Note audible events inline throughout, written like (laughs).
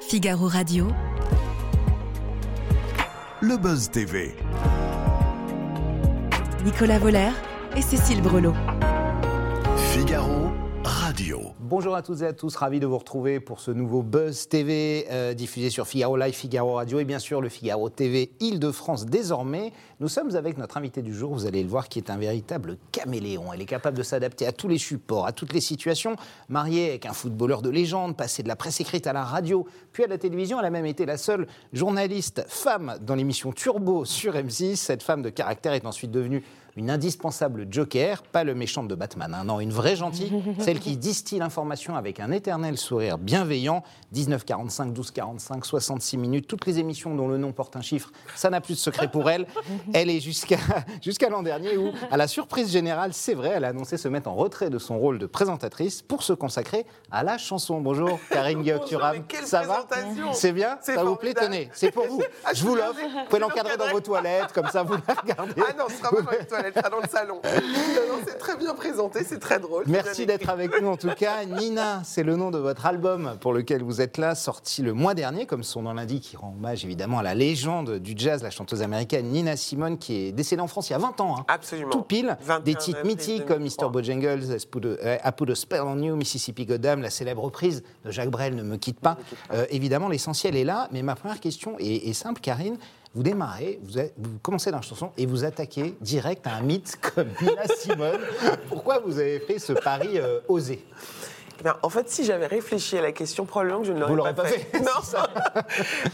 Figaro Radio. Le Buzz TV. Nicolas Voller et Cécile Brelot. Figaro Bonjour à toutes et à tous, ravi de vous retrouver pour ce nouveau Buzz TV euh, diffusé sur Figaro Live, Figaro Radio et bien sûr le Figaro TV Île-de-France désormais. Nous sommes avec notre invité du jour, vous allez le voir, qui est un véritable caméléon. Elle est capable de s'adapter à tous les supports, à toutes les situations. Mariée avec un footballeur de légende, passée de la presse écrite à la radio, puis à la télévision, elle a même été la seule journaliste femme dans l'émission Turbo sur M6. Cette femme de caractère est ensuite devenue une indispensable joker, pas le méchant de Batman, hein, non, une vraie gentille, (laughs) celle qui distille l'information avec un éternel sourire bienveillant. 1945, 1245, 66 minutes, toutes les émissions dont le nom porte un chiffre, ça n'a plus de secret pour elle. (laughs) Elle est jusqu'à (laughs) jusqu'à l'an dernier où, à la surprise générale, c'est vrai, elle a annoncé se mettre en retrait de son rôle de présentatrice pour se consacrer à la chanson. Bonjour, Karine Guillaume-Turam. Ça va présentation C'est bien Ça vous plaît. Tenez, c'est pour vous. Ah, Je vous l'offre. Vous pouvez l'encadrer dans vos toilettes, comme ça vous la regardez. Ah non, ce sera pas dans les toilettes, dans le salon. (laughs) C'est très bien présenté, c'est très drôle. Merci d'être avec nous en tout cas. (laughs) Nina, c'est le nom de votre album pour lequel vous êtes là, sorti le mois dernier, comme son nom l'indique, qui rend hommage évidemment à la légende du jazz, la chanteuse américaine Nina Simone, qui est décédée en France il y a 20 ans. hein. Absolument. Tout pile, 21 des titres mythiques comme Mr. 2003. Bojangles, I Put a- I Put a Spell on You, Mississippi Goddam, la célèbre reprise de Jacques Brel, Ne me quitte pas. Euh, évidemment, l'essentiel est là, mais ma première question est, est simple, Karine. Vous démarrez, vous, commencez dans la chanson et vous attaquez direct à un mythe (laughs) comme Nina Simone. Pourquoi vous avez fait ce pari euh, osé? Eh en fait, si j'avais réfléchi à la question, probablement que je ne l'aurais Vous l'aurez pas, pas fait, Non. (laughs)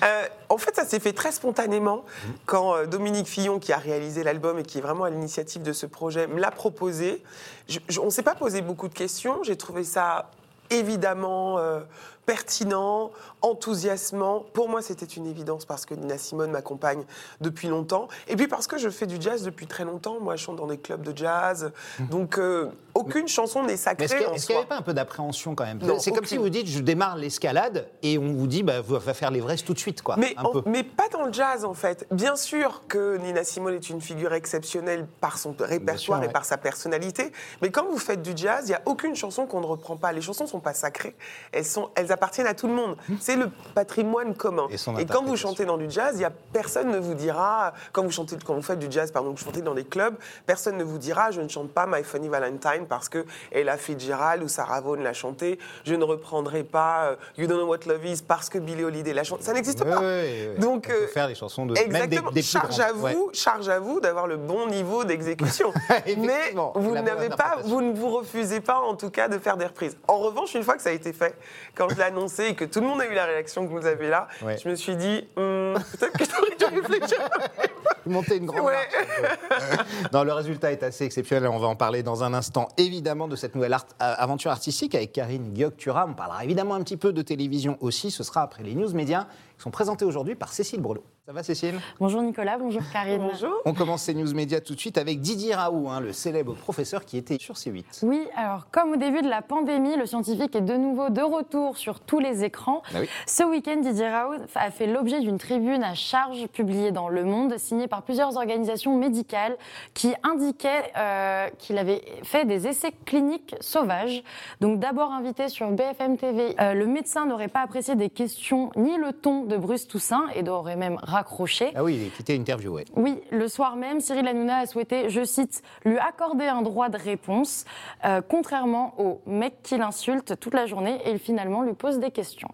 Euh, en fait, ça s'est fait très spontanément quand euh, Dominique Fillon, qui a réalisé l'album et qui est vraiment à l'initiative de ce projet, me l'a proposé. Je- je- on ne s'est pas posé beaucoup de questions. J'ai trouvé ça évidemment euh, pertinent, enthousiasmant. Pour moi, c'était une évidence parce que Nina Simone m'accompagne depuis longtemps. Et puis parce que je fais du jazz depuis très longtemps. Moi, je chante dans des clubs de jazz. Donc, euh, aucune chanson n'est sacrée Est-ce qu'il en est-ce qu'il n'y soi. avait pas un peu d'appréhension quand même C'est comme si vous dites, je démarre l'escalade et on vous dit, bah, va faire l'Everest tout de suite. Quoi, Mais, un en- peu. mais pas dans le jazz, en fait. Bien sûr que Nina Simone est une figure exceptionnelle par son répertoire sûr, ouais. et par sa personnalité. Mais quand vous faites du jazz, il n'y a aucune chanson qu'on ne reprend pas. Les chansons ne sont pas sacrées. Elles, sont, elles appartiennent à tout le monde. C'est le patrimoine commun. Et quand vous chantez dans du jazz, il y a personne ne vous dira, quand vous, chantez, quand vous faites du jazz, pardon, vous chantez dans des clubs, personne ne vous dira, je ne chante pas My Funny Valentine parce que Ella Fitzgerald ou Sarah Vaughan l'a chanté. Je ne reprendrai pas euh, You Don't Know What Love Is parce que Billie Holiday l'a chanté. Ça n'existe pas. ouais, ouais. Donc, euh, faire des chansons de même des, Exactement. des charge à vous, Ouais. charge à vous d'avoir le bon niveau d'exécution. (laughs) Mais vous n'avez pas, vous ne vous refusez pas en tout cas de faire des reprises. En revanche, une fois que ça a été fait, quand je l'ai annoncé et que tout le monde a eu la réaction que vous avez là, Ouais. je me suis dit Hum, peut-être que j'aurais dû réfléchir. (laughs) Monter une grande Ouais. marche. (laughs) non, le résultat est assez exceptionnel. On va en parler dans un instant, évidemment, de cette nouvelle euh, aventure artistique avec Karine Guillaume-Turam. On parlera évidemment un petit peu de télévision aussi. Ce sera après les news médias qui sont présentés aujourd'hui par Cécile Brelot. Ça va, Cécile? Bonjour Nicolas, bonjour Karine. Bonjour. On commence ces news médias tout de suite avec Didier Raoult, hein, le célèbre professeur qui était sur C8. Oui, alors comme au début de la pandémie, le scientifique est de nouveau de retour sur tous les écrans. Ah oui. Ce week-end, Didier Raoult a fait l'objet d'une tribune à charge publiée dans Le Monde, signée par plusieurs organisations médicales qui indiquaient euh, qu'il avait fait des essais cliniques sauvages. Donc d'abord invité sur BFM TV, euh, le médecin n'aurait pas apprécié des questions ni le ton de Bruce Toussaint et aurait même raccroché. Ah oui, il est quitté interview, ouais. Oui, le soir même, Cyril Hanouna a souhaité, je cite, lui accorder un droit de réponse, euh, contrairement au mec qui l'insulte toute la journée et il finalement lui pose des questions.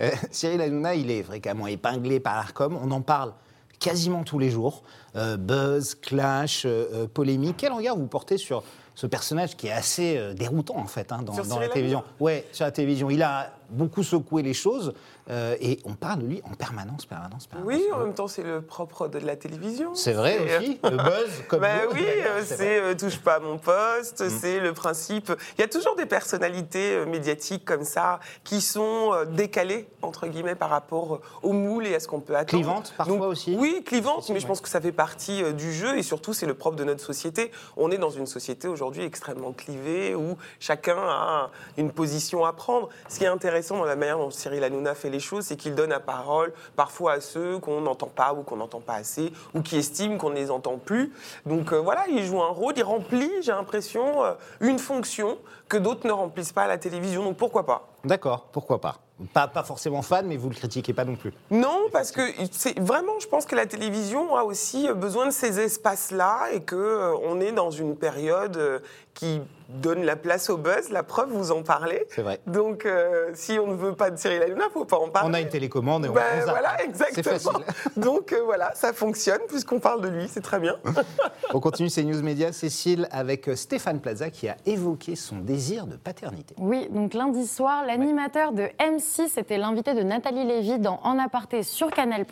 Euh, (laughs) Cyril Hanouna, il est fréquemment épinglé par l'ARCOM. On en parle quasiment tous les jours. Euh, buzz, clash, euh, polémique. Quel regard vous portez sur ce personnage qui est assez euh, déroutant, en fait, hein, dans, Sur dans la télévision? Ouais, sur la télévision. Il a beaucoup secoué les choses. Euh, et on parle de lui en permanence, permanence, permanence. Oui, en même temps, c'est le propre de la télévision. C'est vrai aussi, le buzz, (laughs) comme Bah oui, euh, c'est euh, touche pas à mon poste, Mm. c'est le principe. Il y a toujours des personnalités euh, médiatiques comme ça qui sont euh, décalées entre guillemets par rapport euh, au moule et à ce qu'on peut attendre. Clivantes, parfois aussi Oui, clivantes, Aussi, mais je pense que ça fait partie euh, du jeu et surtout c'est le propre de notre société. On est dans une société aujourd'hui extrêmement clivée où chacun a une position à prendre. Ce qui est intéressant dans la manière dont Cyril Hanouna fait les choses, c'est qu'il donne la parole parfois à ceux qu'on n'entend pas ou qu'on n'entend pas assez ou qui estiment qu'on ne les entend plus. Donc euh, voilà, il joue un rôle, il remplit, j'ai l'impression, euh, une fonction que d'autres ne remplissent pas à la télévision. Donc pourquoi pas? D'accord, pourquoi pas? pas Pas forcément fan, mais vous le critiquez pas non plus. Non, parce que c'est vraiment, je pense que la télévision a aussi besoin de ces espaces-là et que euh, on est dans une période euh, qui donne la place au buzz. La preuve, vous en parlez. C'est vrai. Donc, euh, si on ne veut pas de Cyril Hanouna, faut pas en parler. On a une télécommande et on, Ben, on zappe. voilà, C'est exactement. facile. (laughs) Donc euh, voilà, ça fonctionne puisqu'on parle de lui, c'est très bien. (laughs) On continue ces news médias, Cécile, avec euh, Stéphane Plaza qui a évoqué son désir de paternité. Oui, donc lundi soir, l'animateur de M6 était l'invité de Nathalie Lévy dans En aparté sur Canal+.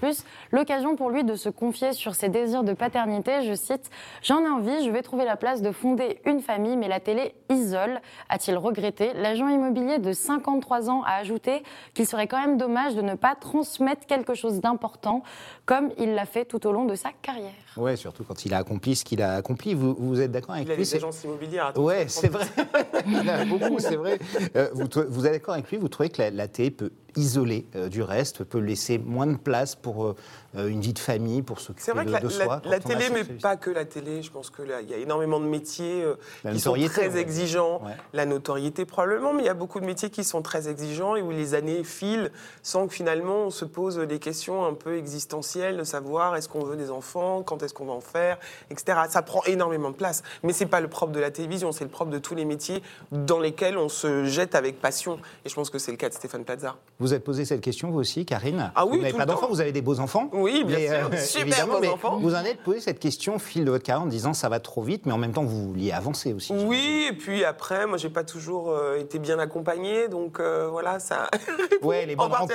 L'occasion pour lui de se confier sur ses désirs de paternité. Je cite J'en ai envie, je vais trouver la place de fonder une famille, mais la télé isole, a-t-il regretté. L'agent immobilier de 53 ans a ajouté qu'il serait quand même dommage de ne pas transmettre quelque chose d'important, comme il l'a fait tout au long de sa carrière. Ouais, surtout quand il a accompli ce qu'il a accompli. Vous, vous êtes d'accord avec Il a lui les c'est- agences immobilières. Ouais, c'est vrai. (laughs) Il a beaucoup, c'est vrai. Euh, vous, vous êtes d'accord avec lui Vous trouvez que la, la télé peut isoler euh, du reste, peut laisser moins de place pour euh, euh, une vie de famille, pour s'occuper de, la, de la- soi la quand on a télé, mais pas que la télé. Je pense qu'il y a énormément de métiers La qui sont très ouais. exigeants. Ouais. La notoriété probablement, mais il y a beaucoup de métiers qui sont très exigeants et où les années filent sans que finalement on se pose des questions un peu existentielles de savoir est-ce qu'on veut des enfants, quand est-ce qu'on va en faire, etc. Ça prend énormément de place. Mais c'est pas le propre de la télévision, c'est le propre de tous les métiers dans lesquels on se jette avec passion. Et je pense que c'est le cas de Stéphane Plaza. Vous êtes posé cette question, vous aussi, Karine Ah oui, Vous n'avez pas d'enfants, vous avez des beaux enfants Oui, bien Mais, sûr. euh, (laughs) Super beaux mais enfants. Vous en êtes posé cette question au fil de votre carrière en disant ça va trop vite, mais en même temps vous vouliez avancer aussi. Oui, et puis après, moi, j'ai pas toujours euh, été bien accompagnée, donc euh, voilà, ça. (laughs) Ouais, les bonnes rencontres.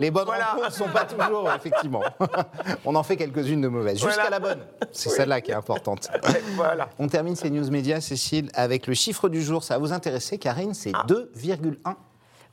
Les bonnes Voilà. rencontres sont pas toujours, (laughs) effectivement. On en fait quelques-unes de mauvaises. Jusqu'à Voilà. la bonne. C'est celle-là qui est importante. voilà. On termine ces news médias, Cécile, avec le chiffre du jour. Ça va vous intéresser, Karine, c'est Ah. 2,1.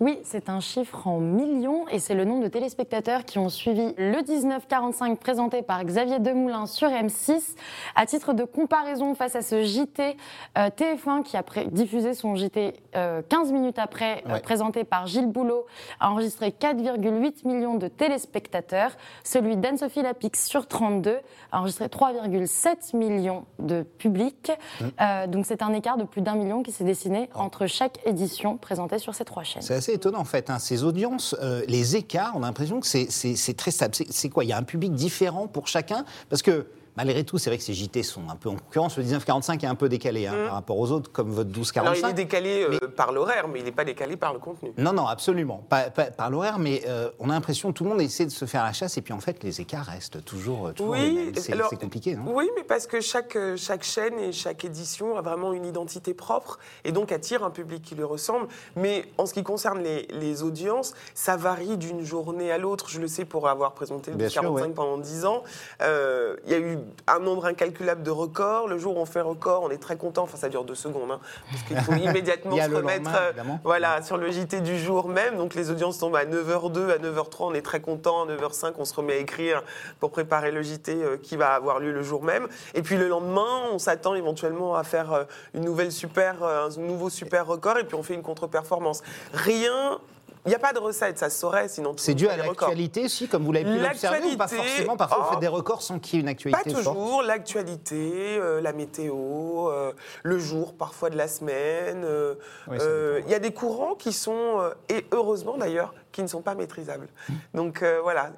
Oui, c'est un chiffre en millions et c'est le nombre de téléspectateurs qui ont suivi le 1945 présenté par Xavier Demoulin sur M6. À titre de comparaison face à ce JT, euh, TF1 qui a diffusé son JT euh, 15 minutes après, euh, présenté par Gilles Boulot, a enregistré 4,8 millions de téléspectateurs. Celui d'Anne-Sophie Lapix sur 32 a enregistré 3,7 millions de public. Euh, donc c'est un écart de plus d'un million qui s'est dessiné entre chaque édition présentée sur ces trois chaînes. C'est assez étonnant, en fait. hein. Ces audiences, euh, les écarts, on a l'impression que c'est- très stable. C'est quoi? Il y a un public différent pour chacun? Parce que. Malgré tout, c'est vrai que ces JT sont un peu en concurrence. Le 1945 est un peu décalé hein, par rapport aux autres, comme votre 1245. Mm. Alors, il est décalé euh, par l'horaire, mais il n'est pas décalé par le contenu. Non, non, absolument. Pas, pas- par l'horaire, mais euh, on a l'impression que tout le monde essaie de se faire la chasse et puis en fait, les écarts restent toujours, euh, toujours Oui. C'est compliqué, non Oui, mais parce que chaque, chaque chaîne et chaque édition a vraiment une identité propre et donc attire un public qui lui ressemble. Mais en ce qui concerne les, les audiences, ça varie d'une journée à l'autre. Je le sais pour avoir présenté le Bien sûr, 45 ouais. pendant 10 ans. Euh, Il y a eu un nombre incalculable de records. Le jour où on fait record, on est très content. Enfin, ça dure deux secondes, hein, parce qu'il faut (laughs) immédiatement se remettre euh, voilà, sur le JT du jour même. Donc les audiences tombent à 9h02, à 9h03, on est très content. À 9h05, on se remet à écrire pour préparer le JT euh, qui va avoir lieu le jour même. Et puis le lendemain, on s'attend éventuellement à faire euh, une nouvelle super, un nouveau super record et puis on fait une contre-performance. Rien. Il n'y a pas de recette, ça se saurait, sinon tout C'est dû à l'actualité aussi, comme vous l'avez pu l'observer, ou pas forcément Parfois, vous oh, faites des records sans qu'il y ait une actualité Pas toujours. L'actualité, euh, la météo, euh, le jour parfois de la semaine. euh, Oui. Il y a des courants qui sont, et heureusement d'ailleurs, qui ne sont pas maîtrisables. Donc euh, voilà,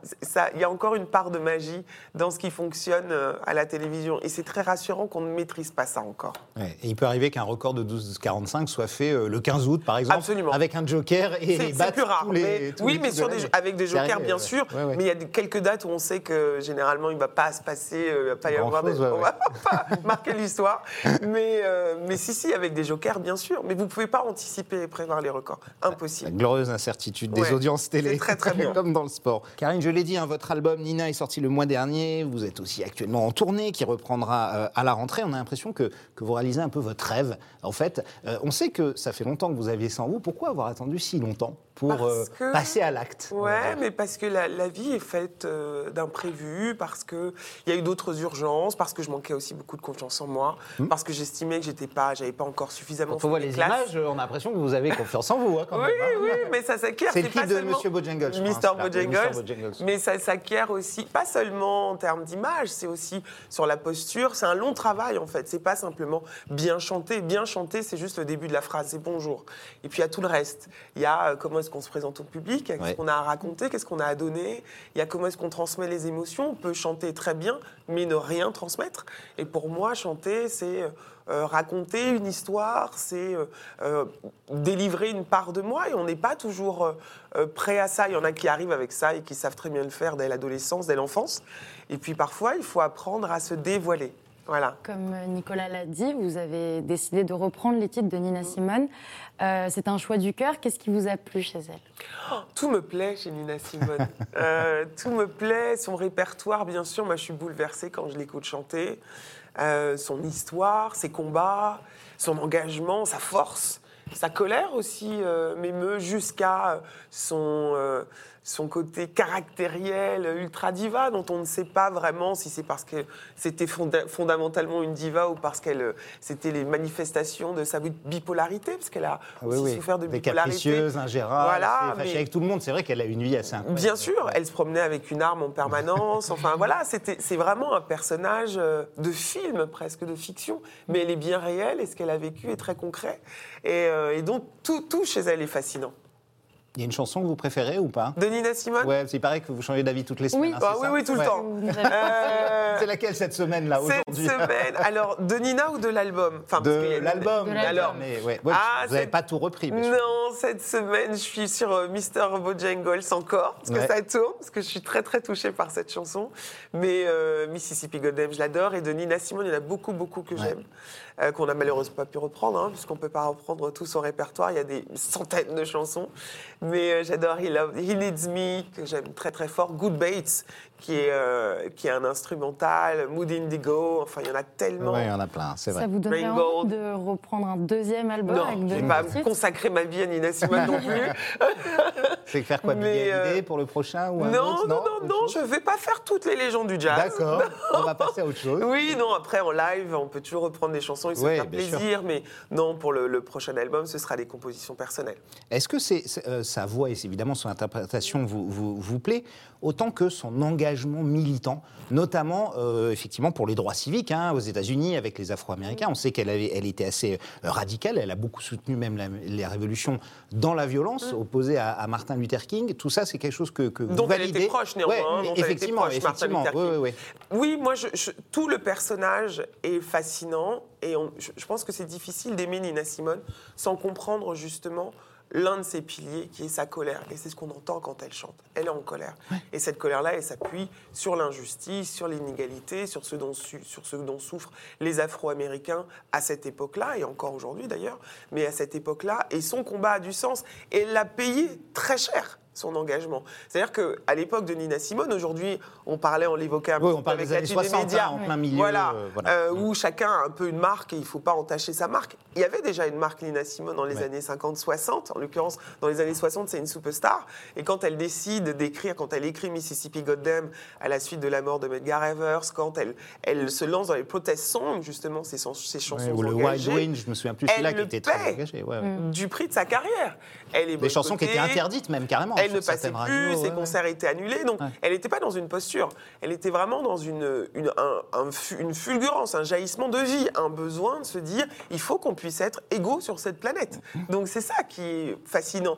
il y a encore une part de magie dans ce qui fonctionne euh, à la télévision. Et c'est très rassurant qu'on ne maîtrise pas ça encore. Ouais, et il peut arriver qu'un record de 12-45 soit fait euh, le 15 août, par exemple, Absolument. avec un joker et C'est plus rare. tous les, mais- tous oui, les mais sur de des- avec des jokers, bien sûr. Ouais, ouais. Mais il y a des- quelques dates où on sait que généralement il ne va pas se passer, il va pas y avoir des, Grand-chose, ouais, (laughs) on va pas (laughs) marquer l'histoire. Mais, euh, mais si, si, avec des jokers, bien sûr. Mais vous ne pouvez pas anticiper et prévoir les records. La Impossible. glorieuse incertitude des Ouais, audiences télé. c'est très, très (laughs) bien. Comme dans le sport. Karine, je l'ai dit, hein, votre album Nina est sorti le mois dernier. Vous êtes aussi actuellement en tournée qui reprendra euh, à la rentrée. On a l'impression que, que vous réalisez un peu votre rêve. En fait, euh, on sait que ça fait longtemps que vous aviez ça en vous. Pourquoi avoir attendu si longtemps? Pour euh, que- passer à l'acte Ouais, mais parce que la, la vie est faite euh, d'imprévus, parce qu'il y a eu d'autres urgences, parce que je manquais aussi beaucoup de confiance en moi, parce que j'estimais que j'étais pas, j'avais pas encore suffisamment Hmm. Quand on voit les classes. images, on a l'impression que vous avez confiance en vous. hein, quand Oui, même, hein. oui, mais ça s'acquiert. C'est le clip de Monsieur Bojangles. Mr. Bojangles. Mais ça s'acquiert aussi, pas seulement en termes d'image, c'est aussi sur la posture. C'est un long travail, en fait. C'est pas simplement bien chanter. Bien chanter, c'est juste le début de la phrase, c'est bonjour. Et puis il y a tout le reste. Il y a euh, comment est-ce qu'on se présente au public, qu'est-ce Ouais. qu'on a à raconter, qu'est-ce qu'on a à donner. Il y a comment est-ce qu'on transmet les émotions. On peut chanter très bien, mais ne rien transmettre. Et pour moi, chanter, c'est euh, raconter une histoire, c'est euh, euh, délivrer une part de moi. Et on n'est pas toujours euh, euh, prêt à ça. Il y en a qui arrivent avec ça et qui savent très bien le faire dès l'adolescence, dès l'enfance. Et puis parfois, il faut apprendre à se dévoiler. Voilà. Comme Nicolas l'a dit, vous avez décidé de reprendre les titres de Nina Simone. Euh, c'est un choix du cœur. Qu'est-ce qui vous a plu chez elle? Tout me plaît chez Nina Simone. (laughs) Euh, tout me plaît, son répertoire, bien sûr. Moi, je suis bouleversée quand je l'écoute chanter. Euh, son histoire, ses combats, son engagement, sa force, sa colère aussi euh, m'émeut jusqu'à son, euh, son côté caractériel, ultra diva, dont on ne sait pas vraiment si c'est parce que c'était fonda- fondamentalement une diva ou parce qu'elle euh, c'était les manifestations de sa bipolarité, parce qu'elle a Ah oui, aussi oui. souffert de Des bipolarité. capricieuses, ingérables, Voilà, fâchée mais- avec tout le monde. C'est vrai qu'elle a une vie assez incroyable. Bien sûr, elle se promenait avec une arme en permanence. Enfin (laughs) voilà, c'est vraiment un personnage euh, de film, presque de fiction. Mais elle est bien réelle et ce qu'elle a vécu est très concret. Et, euh, et donc tout, tout chez elle est fascinant. Il y a une chanson que vous préférez ou pas? De Nina Simone? Ouais, il paraît que vous changez d'avis toutes les semaines. Oui. hein, Ah c'est oui, ça oui, tout le temps. Euh, (laughs) C'est laquelle cette semaine-là, cette aujourd'hui? semaine, alors de Nina ou de l'album? Enfin, De l'album. L'album. Mais ouais, ouais, Ah, vous n'avez pas tout repris. Non, cette semaine, je suis sur euh, Mr. Bojangles encore, parce que Ouais. ça tourne, parce que je suis très très touchée par cette chanson. Mais euh, Mississippi Goddam, je l'adore. Et de Nina Simone, il y en a beaucoup, beaucoup que j'aime, euh, qu'on n'a malheureusement pas pu reprendre, hein, puisqu'on ne peut pas reprendre tout son répertoire. Il y a des centaines de chansons. Mais euh, j'adore He, Love- He Needs Me, que j'aime très très fort. Good Bates, qui est, euh, qui est un instrumental. Mood Indigo, enfin, il y en a tellement. Ouais, il y en a plein, c'est vrai. Ça vous donnerait Rainbow. envie de reprendre un deuxième album avec Non, je de vais pas titres consacrer ma vie à Nina Simone non plus. (laughs) C'est faire quoi, Mais, Big euh, Hallyday pour le prochain ou un Non, autre non, non, non, je ne vais pas faire toutes les légendes du jazz. D'accord, (laughs) on va passer à autre chose. Oui, non, après en live, on peut toujours reprendre des chansons et se Ouais, sûr. plaisir, mais non, pour le, le prochain album, ce sera des compositions personnelles. Est-ce que c'est, euh, sa voix et évidemment son interprétation vous, vous, vous plaît autant que son engagement militant, notamment euh, effectivement pour les droits civiques hein, aux États-Unis avec les Afro-Américains? On sait qu'elle elle était assez euh, radicale, elle a beaucoup soutenu même la- les révolutions dans la violence, opposée à, à Martin Luther King. Tout ça, c'est quelque chose que, que vous. Dont elle était proche, néanmoins, Ouais, hein, dont elle était effectivement, proche, Martin effectivement. Luther King. ouais. Oui, moi, je- je- tout le personnage est fascinant et on- je, je pense que c'est difficile d'aimer Nina Simone sans comprendre justement l'un de ses piliers qui est sa colère. Et c'est ce qu'on entend quand elle chante. Elle est en colère. Et cette colère-là, elle s'appuie sur l'injustice, sur l'inégalité, sur ce dont, su- sur ce dont souffrent les Afro-Américains à cette époque-là, et encore aujourd'hui d'ailleurs, mais à cette époque-là. Et son combat a du sens. Et elle l'a payé très cher son engagement. C'est-à-dire qu'à l'époque de Nina Simone, aujourd'hui, on parlait, on l'évoquait un Oui, on parle avec des années télé 60, médias. hein, en plein milieu. Voilà, euh, voilà. euh, où chacun a un peu une marque et il ne faut pas entacher sa marque. Il y avait déjà une marque Nina Simone dans les Ouais. années 50-60. En l'occurrence, dans les années 60, c'est une superstar. Et quand elle décide d'écrire, quand elle écrit Mississippi Goddam à la suite de la mort de Medgar Evers, quand elle, elle se lance dans les protest songs, justement, ces, chansons Ouais, ou le Wild Wind, je me souviens plus, celui-là qui était très engagé. ouais. Mm. du prix de sa carrière. Elle est Des chansons qui étaient interdites même carrément. Elle elle ne passait plus, radios, ses ouais, concerts étaient annulés. Donc, Ouais. elle n'était pas dans une posture. Elle était vraiment dans une, une, un- un fu- une fulgurance, un jaillissement de vie, un besoin de se dire il faut qu'on puisse être égaux sur cette planète. Donc, c'est ça qui est fascinant.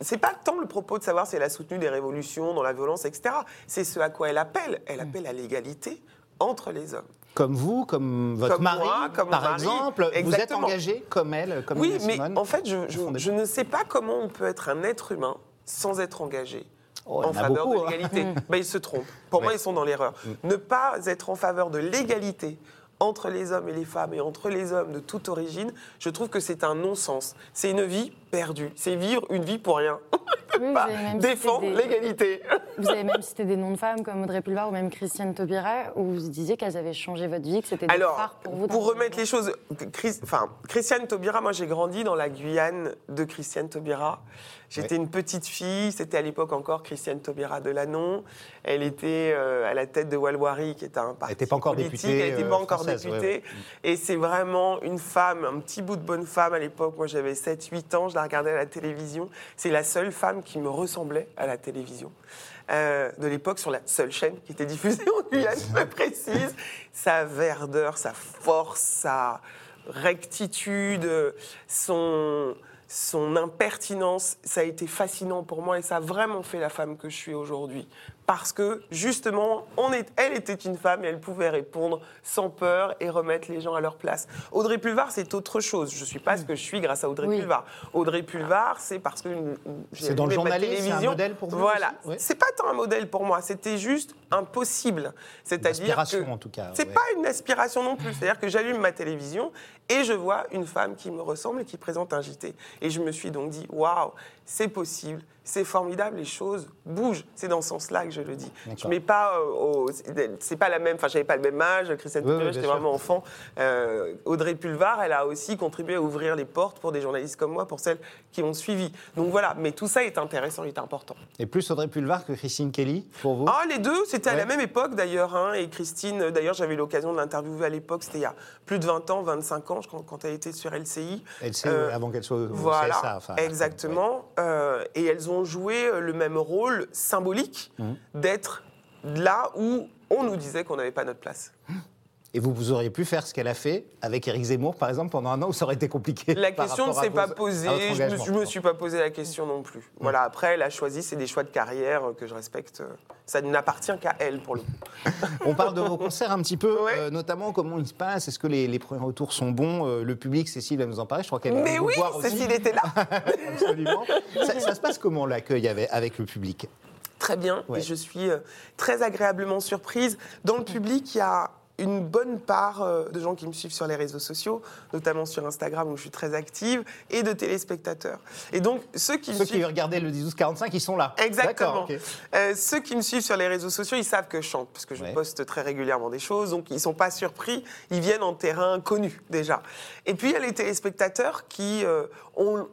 C'est pas tant le propos de savoir si elle a soutenu des révolutions dans la violence, etc. C'est ce à quoi elle appelle. Elle appelle à l'égalité entre les hommes. Comme vous, comme votre Comme mari, moi, comme par mari, exemple. Vous êtes engagé comme elle, comme Oui, mais Simone en fait, je ne sais pas comment on peut être un être humain sans être engagé. Oh, en faveur beaucoup, de hein. l'égalité. Ben, ils se trompent. Pour moi, ils sont dans l'erreur. Ne pas être en faveur de l'égalité entre les hommes et les femmes et entre les hommes de toute origine, je trouve que c'est un non-sens. C'est une vie perdue. C'est vivre une vie pour rien. (laughs) Oui, défendre des- l'égalité. Vous avez même cité des noms de femmes comme Audrey Pulvar ou même Christiane Taubira, où vous disiez qu'elles avaient changé votre vie, que c'était des Alors, phares pour vous. pour remettre les choses, Chris- enfin, Christiane Taubira, moi j'ai grandi dans la Guyane de Christiane Taubira. J'étais une petite fille, c'était à l'époque encore Christiane Taubira de Lannon. Elle était euh, à la tête de Walwari, qui est un parti était pas encore politique. députée, Elle n'était euh, pas encore française, ouais, députée. Et c'est vraiment une femme, un petit bout de bonne femme à l'époque. Moi j'avais 7-8 ans, je la regardais à la télévision. C'est la seule femme qui me ressemblait à la télévision. Euh, de l'époque sur la seule chaîne qui était diffusée en Guyane, je précise. Sa verdeur, sa force, sa rectitude, son, son impertinence, ça a été fascinant pour moi et ça a vraiment fait la femme que je suis aujourd'hui. Parce que justement, on est, elle était une femme et elle pouvait répondre sans peur et remettre les gens à leur place. Audrey Pulvar, c'est autre chose. Je ne suis pas ce que je suis grâce à Audrey Oui. Pulvar. Audrey Pulvar, c'est parce que j'ai C'est dans le journalisme, c'est un modèle pour vous Voilà. C'est pas tant un modèle pour moi, c'était juste impossible. C'est-à-dire aspiration, que en tout cas, C'est ouais. pas une aspiration non plus. C'est-à-dire que j'allume ma télévision et je vois une femme qui me ressemble et qui présente un JT. Et je me suis donc dit, waouh, c'est possible, c'est formidable, les choses bougent. C'est dans ce sens-là que je le dis. Je mets pas euh, c'est pas la même. Enfin, j'avais pas le même âge. Christiane Oui, j'étais vraiment enfant. Euh, Audrey Pulvar, elle a aussi contribué à ouvrir les portes pour des journalistes comme moi, pour celles qui ont suivi. Donc voilà. Mais tout ça est intéressant, est important. Et plus Audrey Pulvar que Christine Kelly, pour vous? Ah, les deux, c'était à la même époque d'ailleurs. hein, et Christine, euh, d'ailleurs, j'avais l'occasion de l'interviewer à l'époque, c'était il y a plus de 20 ans, 25 ans, je crois, quand elle était sur LCI. Sait, Euh, avant qu'elle soit au Voilà, CSA. enfin, exactement. Euh, et elles ont joué euh, le même rôle symbolique Mhm. d'être là où on nous disait qu'on n'avait pas notre place. (laughs) Et vous, vous auriez pu faire ce qu'elle a fait avec Éric Zemmour, par exemple, pendant un an, où ça aurait été compliqué La question ne s'est pas posée, je me, je me suis pas posé la question non plus. Voilà, après, elle a choisi, c'est des choix de carrière que je respecte. Ça n'appartient qu'à elle, pour le coup. (laughs) On parle de vos concerts un petit peu, Ouais. euh, notamment comment ils se passent. Est-ce que les, les premiers retours sont bons? Euh, Le public, Cécile va nous en parler. Je crois qu'elle va Mais oui, voir aussi. Cécile était là. (laughs) Absolument. ça, ça se passe comment l'accueil avec, avec le public? Très bien Ouais. et je suis euh, très agréablement surprise. Dans le public, il y a une bonne part euh, de gens qui me suivent sur les réseaux sociaux, notamment sur Instagram où je suis très active, et de téléspectateurs. Et donc, ceux qui me Ceux qui suivent... regardaient le 10-12-45, ils sont là. Exactement. Euh, ceux qui me suivent sur les réseaux sociaux, ils savent que je chante, parce que je Ouais. poste très régulièrement des choses, donc ils ne sont pas surpris, ils viennent en terrain connu déjà. Et puis il y a les téléspectateurs qui, euh,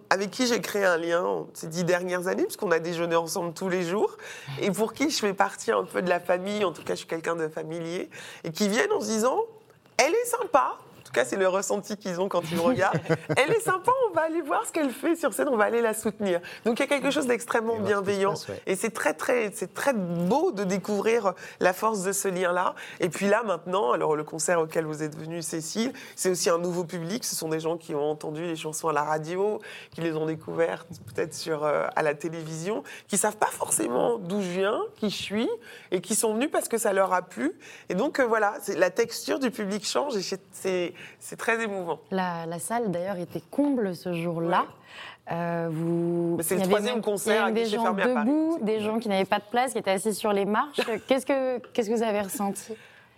avec qui j'ai créé un lien ces dix dernières années, puisqu'on a déjeuné ensemble tous les jours, et pour qui je fais partie un peu de la famille, en tout cas je suis quelqu'un de familier, et qui viennent en se disant, elle est sympa. En tout cas, c'est le ressenti qu'ils ont quand ils me regardent. (laughs) Elle est sympa, on va aller voir ce qu'elle fait sur scène, on va aller la soutenir. Donc il y a quelque chose d'extrêmement bienveillant. passe, ouais. Et c'est très, très, c'est très beau de découvrir la force de ce lien-là. Et puis là, maintenant, alors le concert auquel vous êtes venue, Cécile, c'est aussi un nouveau public. Ce sont des gens qui ont entendu les chansons à la radio, qui les ont découvertes peut-être sur, euh, à la télévision, qui savent pas forcément d'où je viens, qui je suis, et qui sont venus parce que ça leur a plu. Et donc euh, voilà, la texture du public change et c'est- (laughs) c'est très émouvant. La, la salle, d'ailleurs, était comble ce jour-là. Euh, vous... C'est le avait troisième même- concert Il y avait des gens debout, des gens qui n'avaient pas de place, qui étaient assis sur les marches. (laughs) Qu'est-ce que, qu'est-ce que vous avez ressenti?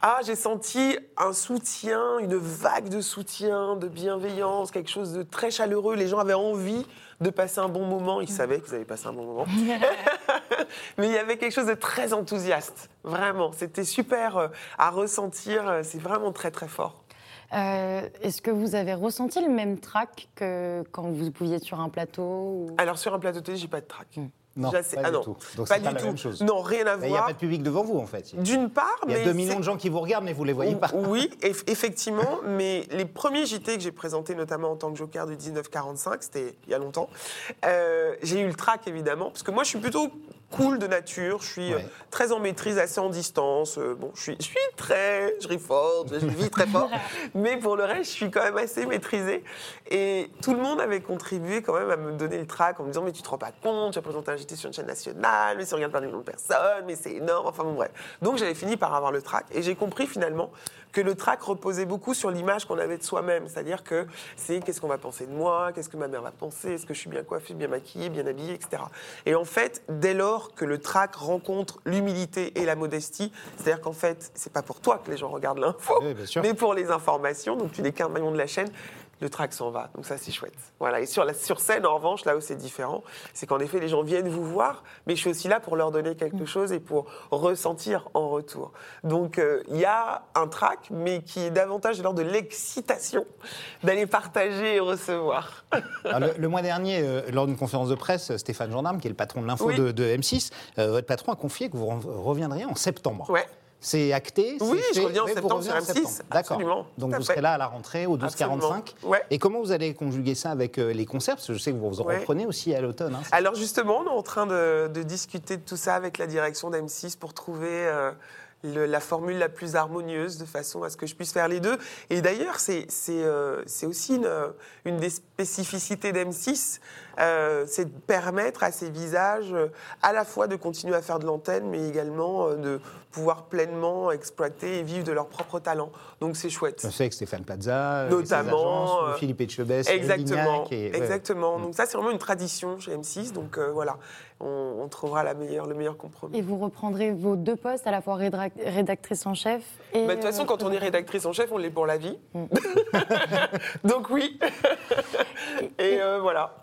Ah, j'ai senti un soutien, une vague de soutien, de bienveillance, quelque chose de très chaleureux. Les gens avaient envie de passer un bon moment. Ils savaient qu'ils avaient passé un bon moment. (laughs) Mais il y avait quelque chose de très enthousiaste. Vraiment. C'était super euh, à ressentir. C'est vraiment très, très fort. Euh, Est-ce que vous avez ressenti le même trac que quand vous pouviez être sur un plateau ou- Alors, sur un plateau télé, j'ai pas de trac. Mm. Non, pas ah du non, tout. Donc pas c'est pas du la tout. même chose. Non, rien à Il n'y a voir. pas de public devant vous, en fait. D'une part, Il y a mais 2 c'est- millions de gens qui vous regardent, mais vous les voyez pas. (laughs) Oui, (laughs) eff- effectivement, mais les premiers JT que j'ai présentés, notamment en tant que joker de 1945, c'était il y a longtemps, euh, j'ai eu le trac évidemment, parce que moi je suis plutôt cool de nature, je suis euh, Ouais. très en maîtrise, assez en distance, euh, bon, je suis, je suis très, je ris fort, je vis très fort, (laughs) mais pour le reste, je suis quand même assez maîtrisée. Et tout le monde avait contribué quand même à me donner le trac en me disant, mais tu te rends pas compte, tu as présenté un JT sur une chaîne nationale, mais si on regarde par des millions de personnes, mais c'est énorme, enfin bon bref. Donc j'avais fini par avoir le trac, et j'ai compris finalement que le trac reposait beaucoup sur l'image qu'on avait de soi-même. C'est-à-dire que c'est qu'est-ce qu'on va penser de moi, qu'est-ce que ma mère va penser, est-ce que je suis bien coiffée, bien maquillée, bien habillée, etc. Et en fait, dès lors que le trac rencontre l'humilité et la modestie, c'est-à-dire qu'en fait, c'est pas pour toi que les gens regardent l'info, Oui, mais pour les informations, donc tu n'es qu'un maillon de la chaîne, le trac s'en va. Donc ça, c'est chouette. Voilà. Et sur, la, sur scène, en revanche, là où c'est différent, c'est qu'en effet, les gens viennent vous voir, mais je suis aussi là pour leur donner quelque chose et pour ressentir en retour. Donc euh, il y a un trac, mais qui est davantage de l'ordre de l'excitation d'aller partager et recevoir. (laughs) Alors, le, le mois dernier, euh, lors d'une conférence de presse, Stéphane Gendarme, qui est le patron de l'info Oui. de, de M6, euh, votre patron a confié que vous re- reviendriez en septembre. Ouais. C'est acté c'est Oui, je reviens en septembre sur en M6, septembre. D'accord. Donc vous serez là à la rentrée au 12-45. Absolument. Ouais. Et comment vous allez conjuguer ça avec euh, les concerts? Parce que je sais que vous vous Ouais. reprenez aussi à l'automne. hein. Alors justement, on est en train de, de discuter de tout ça avec la direction d'M6 pour trouver euh, le- la formule la plus harmonieuse de façon à ce que je puisse faire les deux. Et d'ailleurs, c'est euh, aussi une, une des spécificités d'M6, euh, c'est de permettre à ces visages euh, à la fois de continuer à faire de l'antenne, mais également euh, de pouvoir pleinement exploiter et vivre de leur propre talent. Donc c'est chouette. Je sais que Stéphane Plaza, euh, Notamment, agences, euh, Philippe Etchebest, Exactement, Lignac et- ouais, exactement. ouais. Donc ça, c'est vraiment une tradition chez M6. Donc euh, voilà, on, on trouvera la meilleure, le meilleur compromis. Et vous reprendrez vos deux postes, à la fois rédactrice en chef et. Bah, De toute façon, euh, quand on est rédactrice en chef, on l'est pour la vie. Mm. (laughs) Donc oui. Et euh, voilà.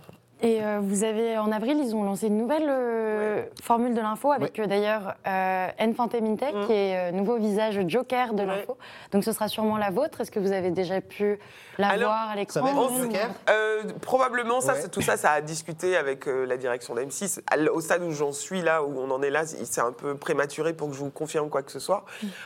Et euh, vous avez, en avril, ils ont lancé une nouvelle euh, formule de l'info avec euh, d'ailleurs euh, Enfante Minte, Mm. qui est nouveau visage joker de Ouais. l'info. Donc ce sera sûrement la vôtre. Est-ce que vous avez déjà pu la Alors, voir à l'écran ça va être On- le Joker Euh, probablement, ça, Ouais. c'est- tout ça, ça a discuté avec euh, la direction d'M6. À l- Au stade où j'en suis là, où on en est là, c'est un peu prématuré pour que je vous confirme quoi que ce soit.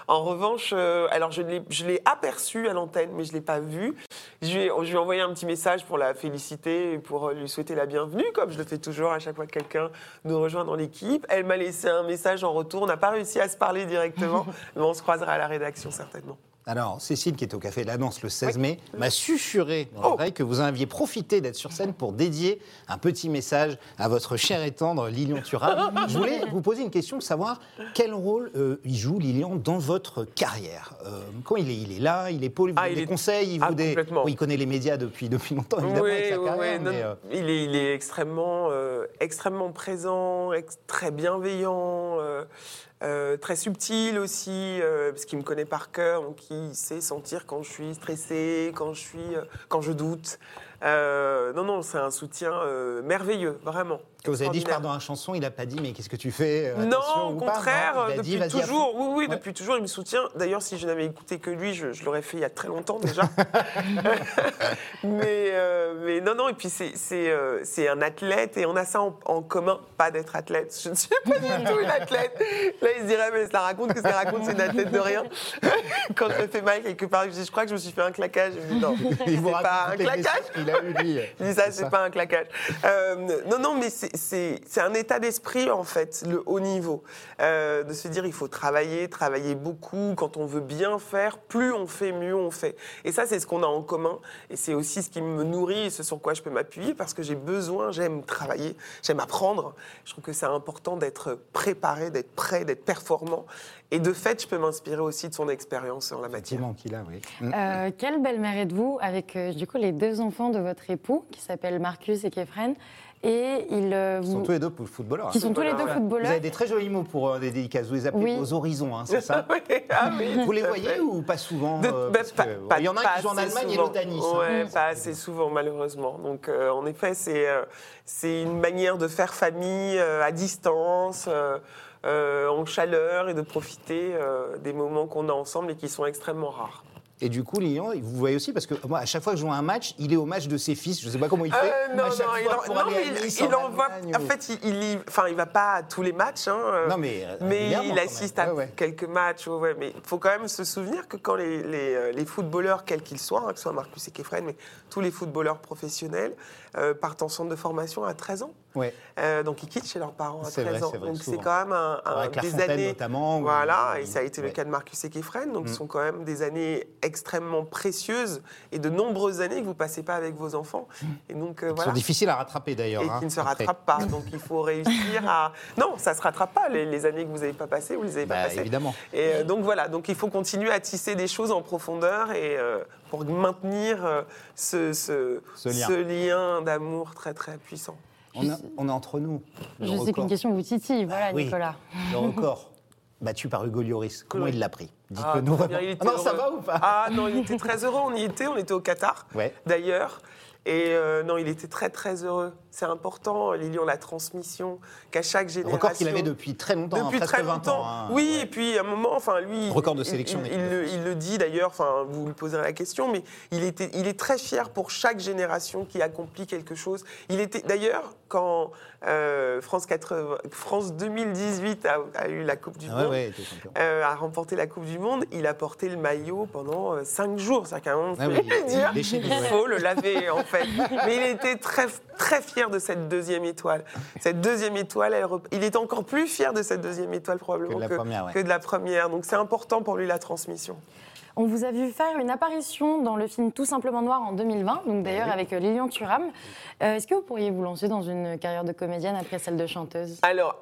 En revanche, euh, alors je l'ai- aperçu à l'antenne, mais je ne l'ai pas vu. Je lui, ai, je lui ai envoyé un petit message pour la féliciter et pour lui souhaiter la bienvenue, comme je le fais toujours à chaque fois que quelqu'un nous rejoint dans l'équipe. Elle m'a laissé un message en retour. On n'a pas réussi à se parler directement, (laughs) mais on se croisera à la rédaction certainement. Alors, Cécile, qui est au Café de la Danse le 16 mai, m'a susurré dans Oh. que vous aviez profité d'être sur scène pour dédier un petit message à votre chère et tendre Lilian Thuram. (laughs) Je voulais vous poser une question savoir quel rôle euh, il joue, Lilian, dans votre carrière. Euh, comment il est? Il est là, il est pôle, il vous Ah, il des est- conseils, il, Ah, vous des-. Oui, il connaît les médias depuis, depuis longtemps, évidemment, avec sa carrière. oui, non, mais, euh, il, est, il est extrêmement, euh, extrêmement présent, ex- très bienveillant, euh, très subtil aussi, euh, parce qu'il me connaît par cœur, donc il sait sentir quand je suis stressée, quand je, suis, euh, quand je doute. Non, non, c'est un soutien merveilleux, vraiment. que vous avez dit, je pars dans la chanson, il n'a pas dit, mais qu'est-ce que tu fais Non, au pas contraire, Non, depuis dit, toujours, oui, oui, Ouais. depuis toujours, il me soutient. D'ailleurs, si je n'avais écouté que lui, je, je l'aurais fait il y a très longtemps déjà. (laughs) (laughs) mais, mais non, non, et puis c'est un athlète et on a ça en, en commun, pas d'être athlète. Je ne suis pas du tout une athlète. Là, il se dirait, mais ça raconte, qu'est-ce qu'elle raconte, c'est une athlète de rien. (laughs) Quand je me fais mal quelque part, je, dis, je crois que je me suis fait un claquage. Je me dis, non, Il c'est pas un claquage. qu'il a eu, lui. (laughs) Je dis ça, c'est pas un claquage. Euh, non, non, mais c'est un état d'esprit, en fait, le haut niveau. Euh, de se dire, il faut travailler, travailler beaucoup. Quand on veut bien faire, plus on fait, mieux on fait. Et ça, c'est ce qu'on a en commun. Et c'est aussi ce qui me nourrit et ce sur quoi je peux m'appuyer parce que j'ai besoin, j'aime travailler, j'aime apprendre. Je trouve que c'est important d'être préparé, d'être prêt, d'être performant. Et de fait, je peux m'inspirer aussi de son expérience en la matière. Effectivement, qu'il a, oui. Mm. Euh, quelle belle-mère êtes-vous avec euh, du coup les deux enfants de votre époux qui s'appellent Marcus et Kefren et ils euh, Ils sont vous- tous les deux footballeurs. qui sont tous les deux Voilà. Vous footballeurs. avez des très jolis mots pour euh, des dédicaces. Vous les appelez Oui. vos horizons, hein, c'est (laughs) ça Oui, ah oui, Vous les voyez fait. ou pas souvent De- euh, bah, parce pas- que, bon, pas- Il y en a pas qui jouent en Allemagne et souvent. l'autre à Nice. Ouais, hein. pas assez souvent, malheureusement. Donc, euh, en effet, c'est euh, c'est une manière de faire famille euh, à distance, euh, en chaleur et de profiter euh, des moments qu'on a ensemble et qui sont extrêmement rares. Et du coup, Lilian, vous voyez aussi, parce que moi, à chaque fois que je joue un match, il est au match de ses fils. Je ne sais pas comment il fait. Euh, non, chaque non, il, en- non, mais il- en. Allemagne, En ou- fait, il, enfin, il va pas à tous les matchs. hein, Non, mais, il assiste à Ouais, ouais. quelques matchs. ouais, mais il faut quand même se souvenir que quand les, les, les footballeurs, quels qu'ils soient, hein, que ce soit Marcus et Kefren, mais tous les footballeurs professionnels, euh, partent en centre de formation à 13 ans. Ouais. Euh, donc ils quittent chez leurs parents à C'est 13 vrai, ans. vrai, donc c'est quand même un, un- Avec des années. notamment, Voilà, et ça a été le cas de Marcus et Kefren. Donc Mm. ce sont quand même des années extrêmement précieuses et de nombreuses années que vous passez pas avec vos enfants. Et donc euh, voilà sont difficiles à rattraper d'ailleurs. et hein, qui ne se après. rattrape pas. Donc il faut réussir à. (laughs) Non, ça ne se rattrape pas. Les, les années que vous n'avez pas passées, vous ne les avez pas Bah, passées. évidemment. Et euh, donc voilà, donc il faut continuer à tisser des choses en profondeur et euh, pour maintenir ce, ce, Ce lien. ce lien d'amour très très puissant. On, est- on est entre nous. Le Je sais record. qu'une question vous titille, voilà, Oui. Nicolas. Le (laughs) record battu par Hugo Lloris. Comment Oui. il l'a pris Dites-le Ah, nous. Ah non, ça va ou pas Ah non, il était très heureux. On y était, on était au Qatar, Ouais. d'ailleurs. Et euh, non, il était très très heureux. C'est important, Lilian, la transmission, qu'à chaque génération. record qu'il avait depuis très longtemps, hein, Depuis presque très 20 longtemps. ans. hein. oui, Ouais. et puis à un moment, enfin lui, Record de sélection Il, le, France. il le dit d'ailleurs. Enfin, vous lui poserez la question, mais il était, il est très fier pour chaque génération qui accomplit quelque chose. Il était d'ailleurs quand euh, France 80, France 2018 a, a eu la Coupe du Ah Monde. ouais, euh, a remporté la Coupe du Monde, il a porté le maillot pendant euh, cinq jours. C'est-à-dire qu'à un moment, Ah oui, il (laughs) faut le laver en fait. (laughs) Mais il était très, très fier de cette deuxième étoile. Cette deuxième étoile, elle il est encore plus fier de cette deuxième étoile probablement Que de la première, ouais. que de la première. Donc c'est important pour lui la transmission. On vous a vu faire une apparition dans le film Tout simplement noir en 2020, donc d'ailleurs oui. avec euh, Lilian Thuram. Euh, Est-ce que vous pourriez vous lancer dans une carrière de comédienne après celle de chanteuse? Alors,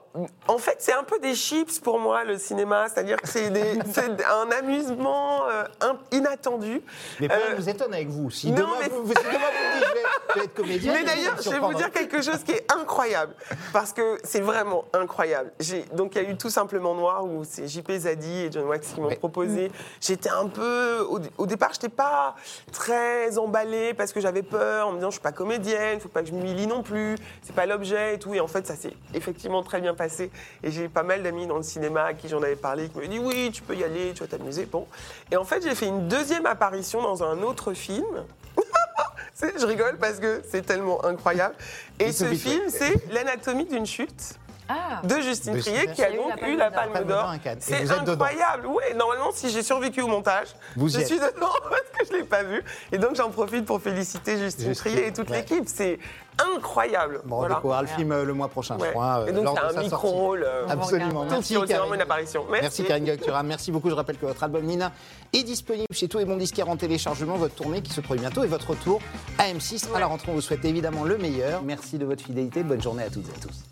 en fait, c'est un peu des chips pour moi, le cinéma. C'est-à-dire que c'est (laughs) un amusement euh, in- inattendu. Mais Euh, vous étonne avec vous. Si non, demain, mais- vous, si demain vous me dites je je être comédien, Mais d'ailleurs, je vais vous dire quelque chose qui est incroyable, parce que c'est vraiment incroyable. Donc il y a eu tout simplement Noir où c'est JP Zadi et John Wax qui m'ont Ouais. proposé. J'étais un peu, au, au départ, j'étais pas très emballée parce que j'avais peur en me disant je suis pas comédienne, faut pas que je m'humilie non plus, c'est pas l'objet et tout. Et en fait, ça s'est effectivement très bien passé. Et j'ai pas mal d'amis dans le cinéma à qui j'en avais parlé qui me dit oui, tu peux y aller, tu vas t'amuser. Bon. Et en fait, j'ai fait une deuxième apparition dans un autre film. Je rigole parce que c'est tellement incroyable. Et ce film, c'est L'anatomie d'une chute Ah de Justine Trier, qui a donc eu la Palme d'Or C'est incroyable. Oui, normalement, si j'ai survécu au montage, Vous je y suis êtes. dedans (laughs) parce que je ne l'ai pas vu. Et donc, j'en profite pour féliciter Justine Justine, Trier et toute ouais. l'équipe. C'est incroyable. Bon, on Voilà. découvrira le film euh, le mois prochain, je crois. euh, Et donc, c'est un micro-rôle. euh, Absolument. Merci, une apparition. Merci. Merci Karine Gactura. Merci beaucoup. Je rappelle que votre album Nina est disponible chez tous les bons disquaires en téléchargement. Votre tournée qui se produit bientôt et votre retour à M6 à la rentrée. On vous souhaite évidemment le meilleur. Merci de votre fidélité. Bonne journée à toutes et à tous.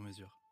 sur mesure.